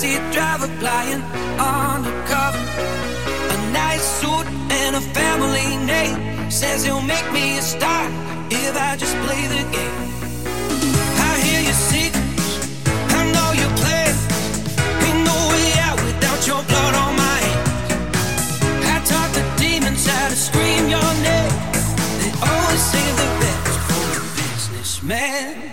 backseat driver flying undercover. A nice suit and a family name says he'll make me a star if I just play the game. I hear I know. Ain't no way out without your blood on my hands. I taught the demons how to scream your name. They always say the best for businessman.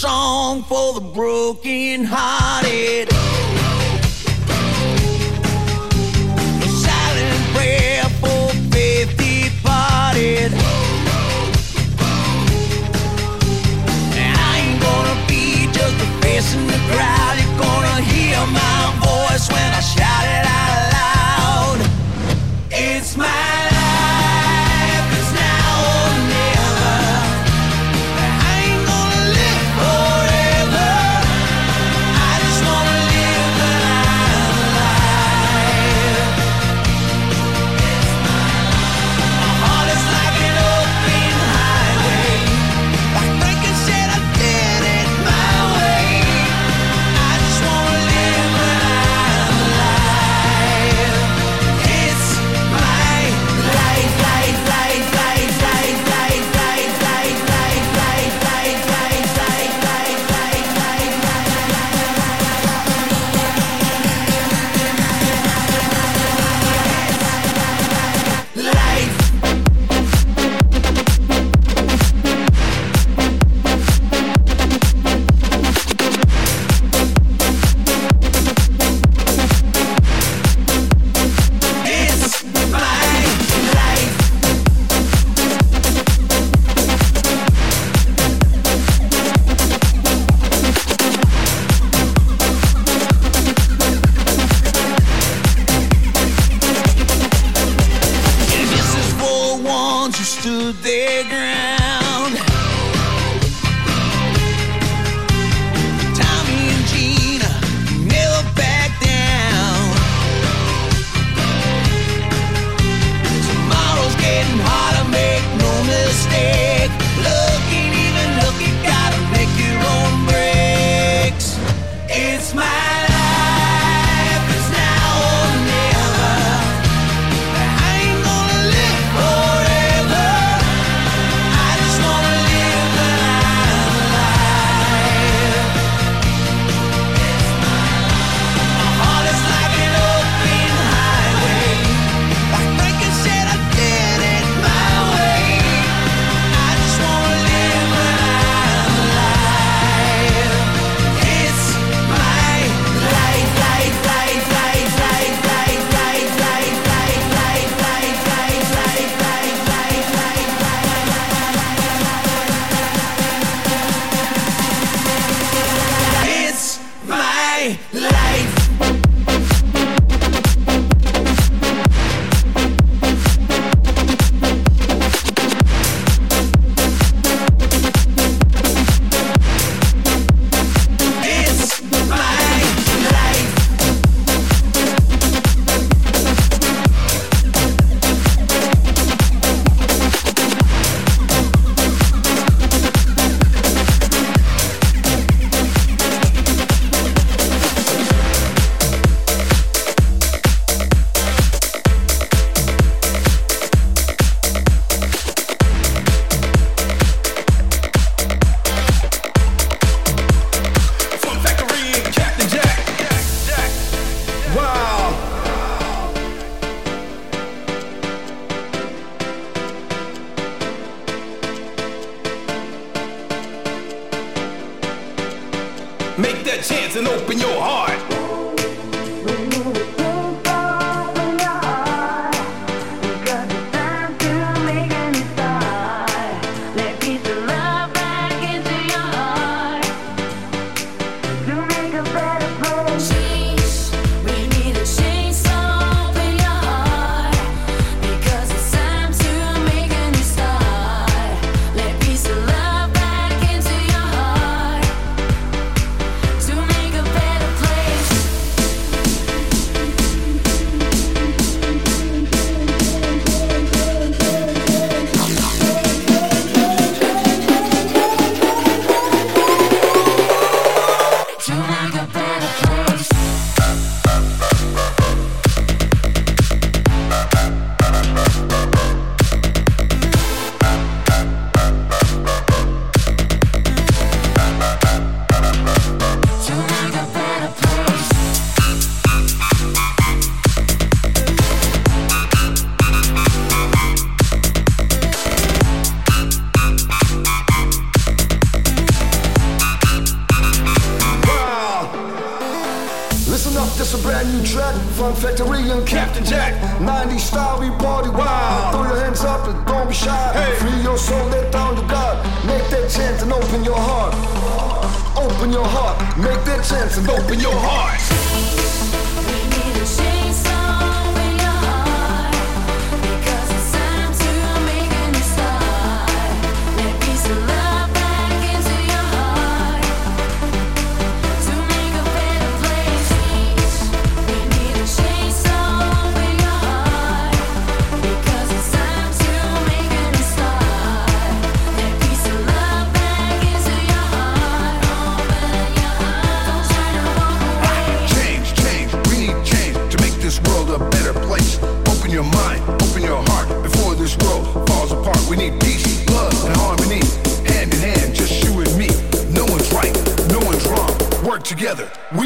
song for the broken hearted. A silent prayer for faith departed. And I ain't gonna be just a face in the crowd. You're gonna hear my voice when I shout it out.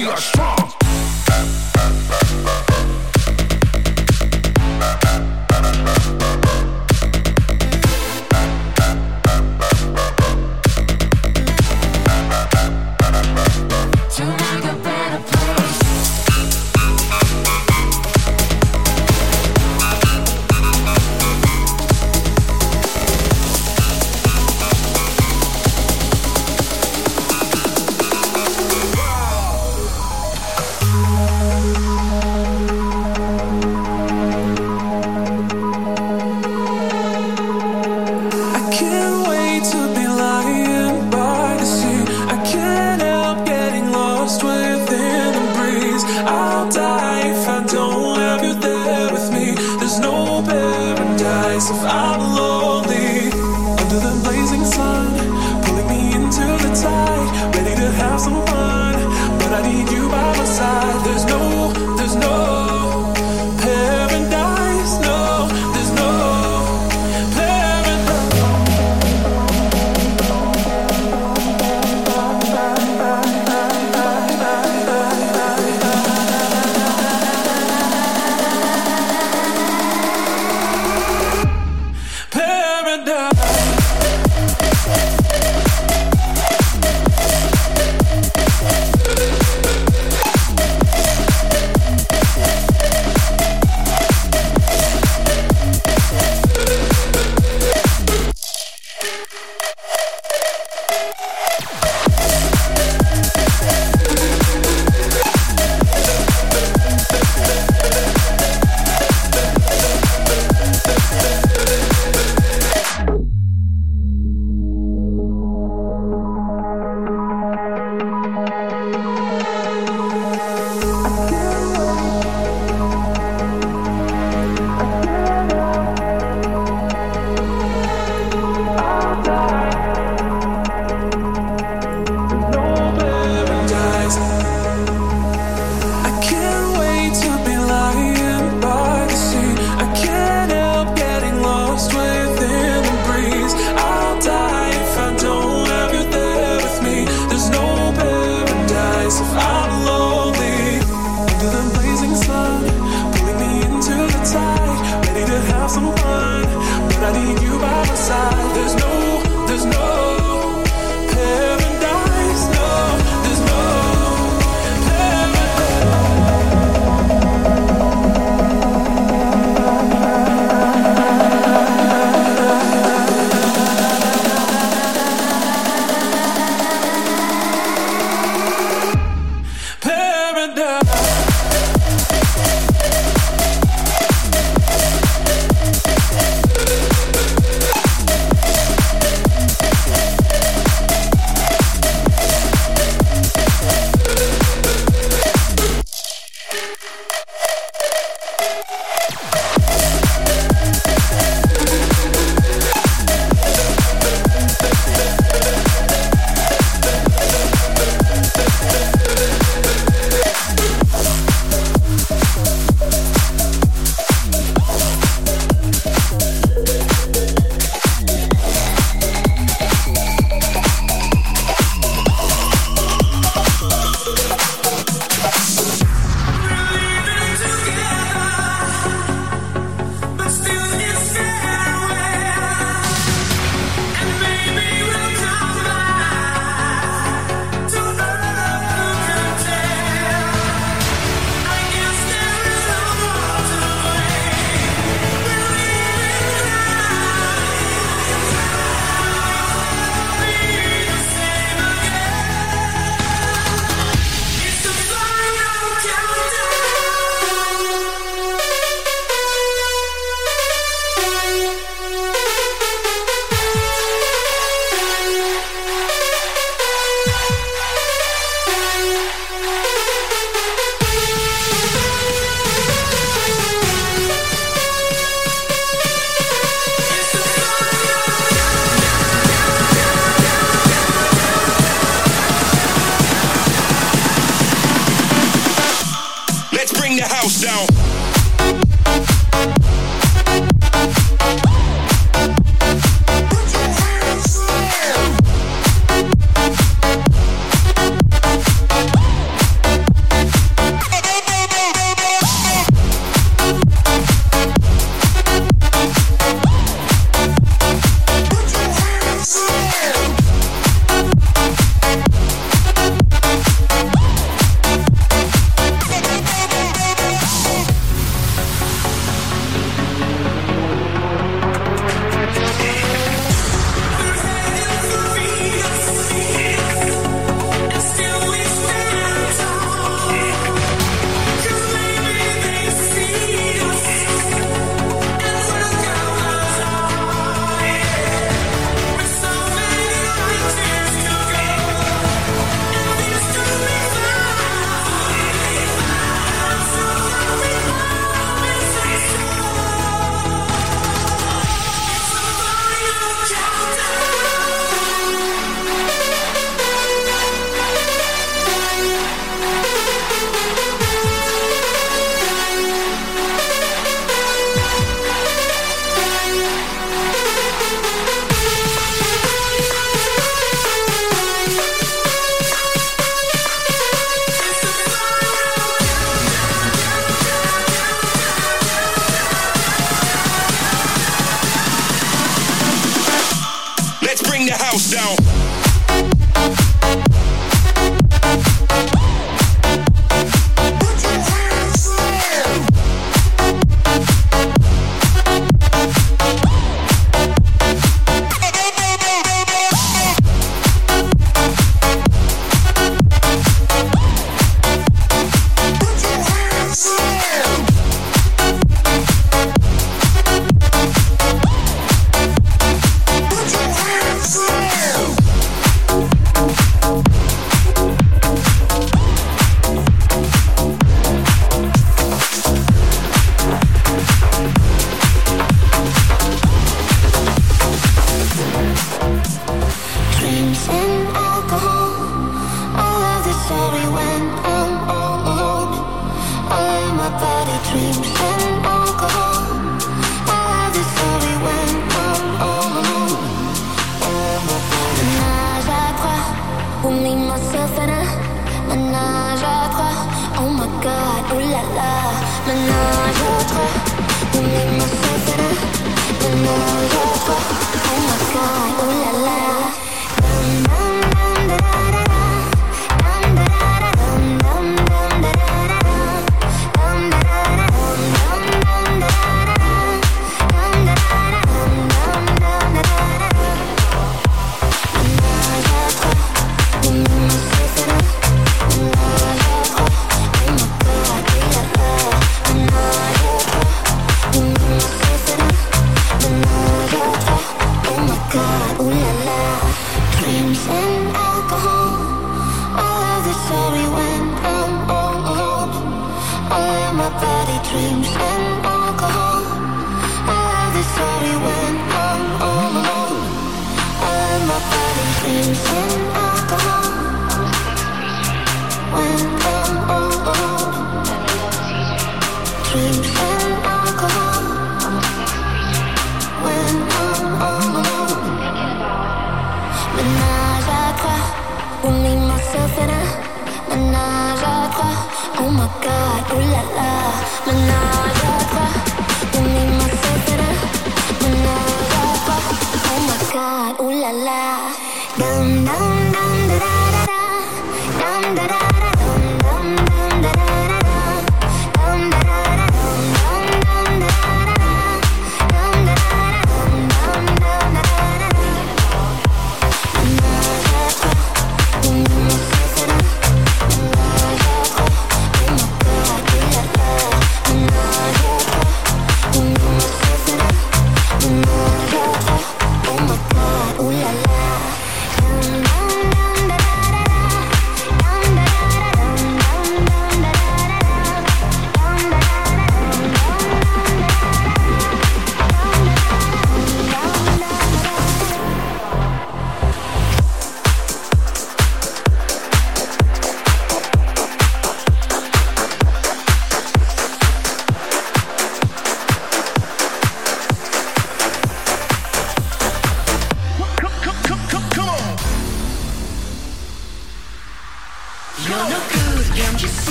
We are strong.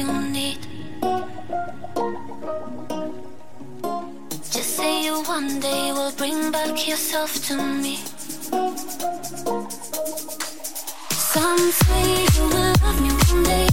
you need. Just say you one day will bring back yourself to me. Some say you will love me one day.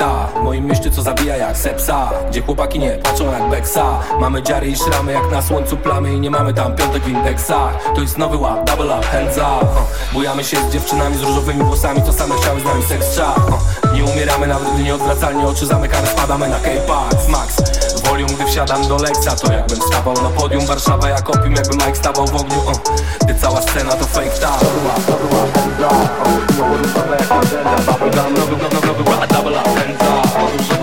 sekta W moim mieście co zabija jak sepsa Gdzie chłopaki nie patrzą jak beksa Mamy dziary i szramy jak na słońcu plamy I nie mamy tam piątek w indeksach To jest nowy ład, double up, hands up. Bujamy się z dziewczynami z różowymi włosami To same chciały z nami seks Nie umieramy nawet gdy nieodwracalnie oczy zamykamy Spadamy na K-Pax, max Volume gdy wsiadam do Lexa To jakbym stawał na podium. Warszawa jak opium Jakby Mike stawał w ogniu. Cała scena to fake ta double up,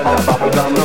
and a bubblegum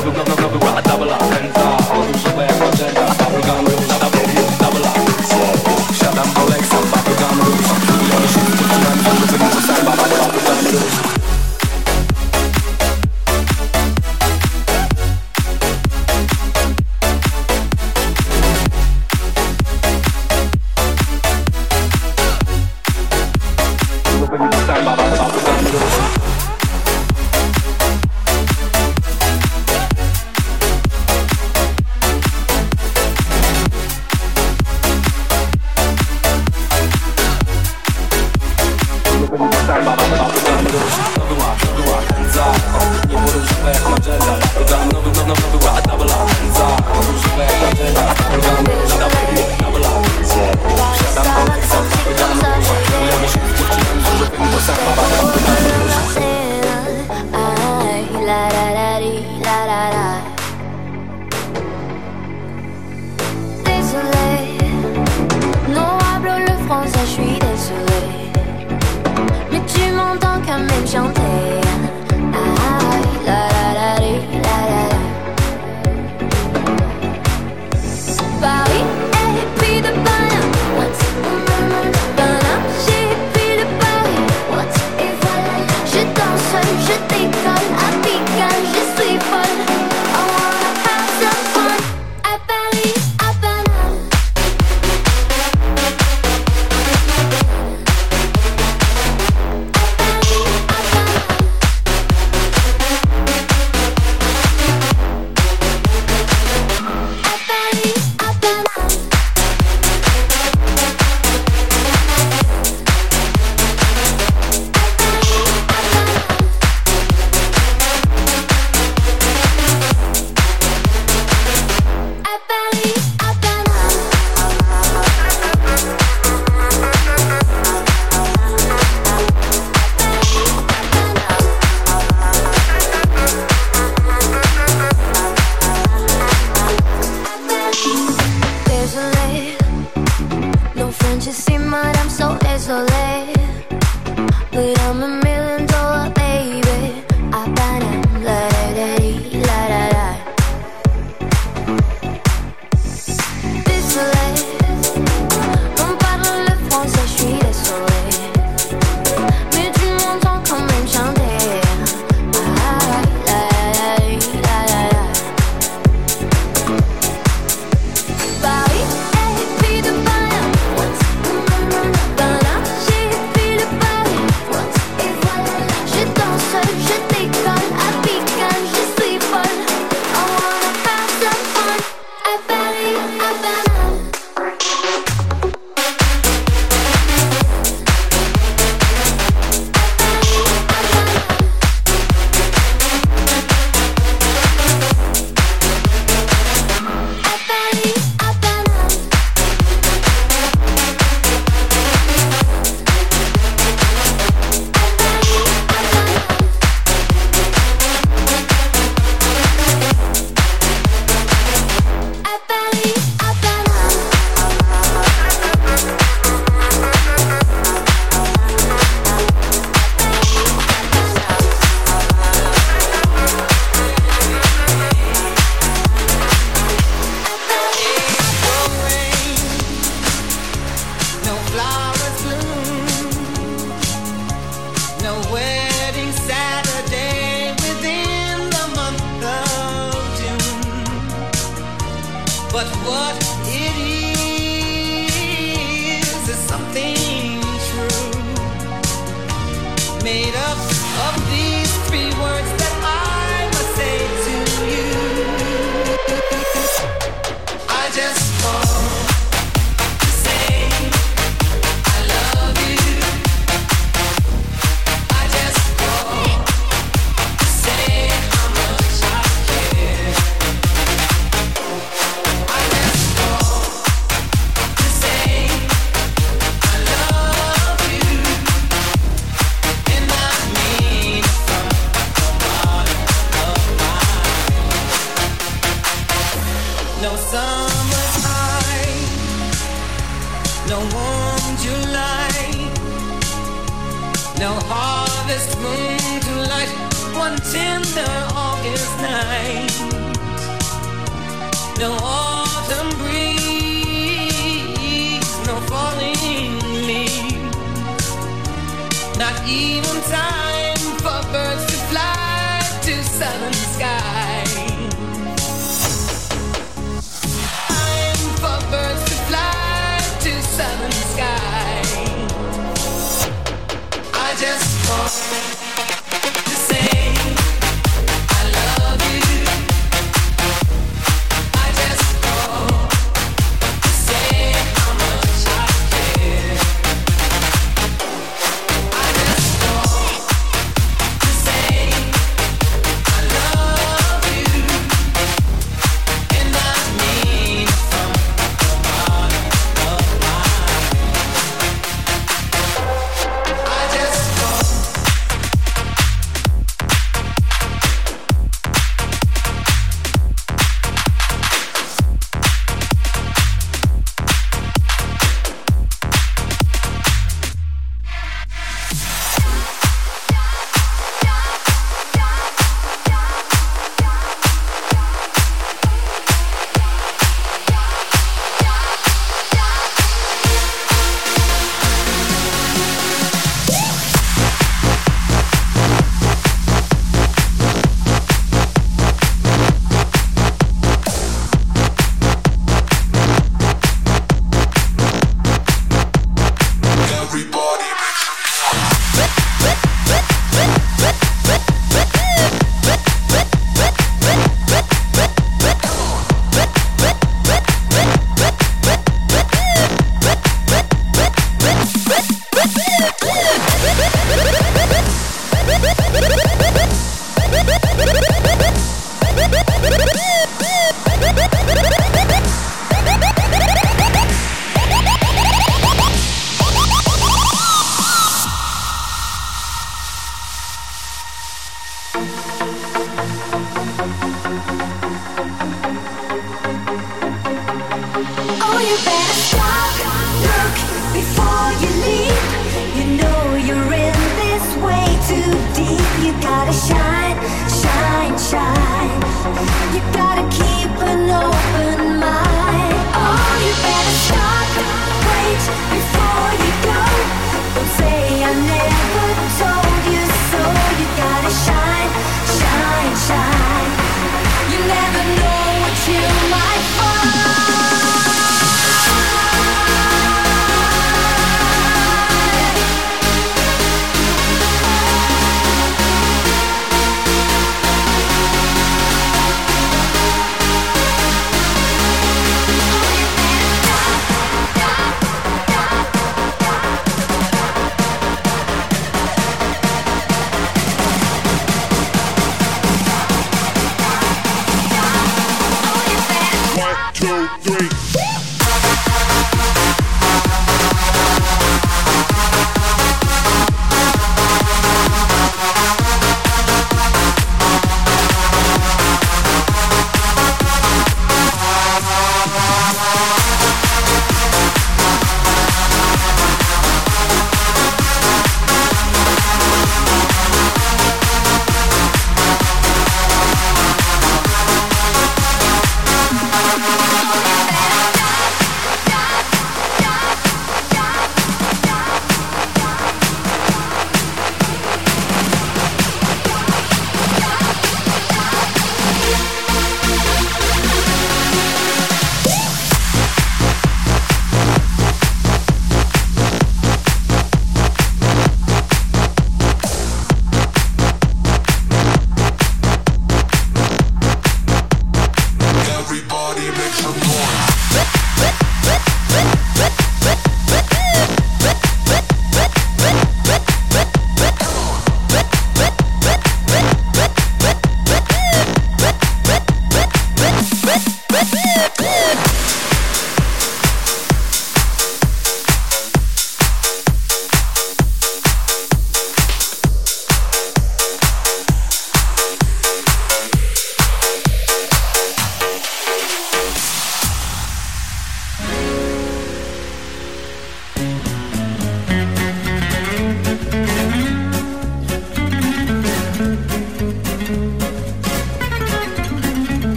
away.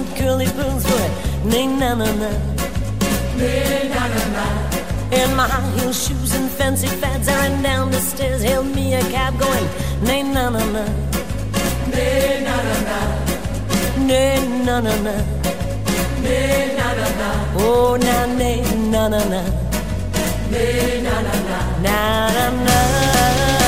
Dangling curly for it. Nay na na na. Na na na. In my high heel shoes and fancy fads, I ran down the stairs, hailed me a cab going, nay na na na. Na na na. Nay na na na. Nay na na na. Oh na nay na na na. Nay na na na. Na na na.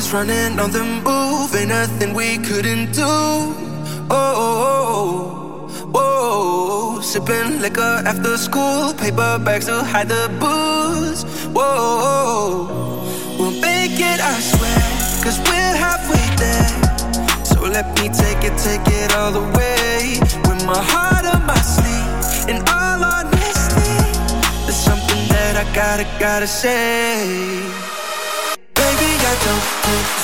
is running on the move. Ain't nothing we couldn't do. Oh, oh, oh, oh. sipping liquor after school, paper bags to hide the booze. Whoa, we'll make it, I swear, cause we're halfway there. So let me take it, take it all the way. With my heart on my sleeve, in all honesty, there's something that I gotta, gotta say. Thank you.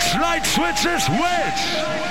Which light switches which?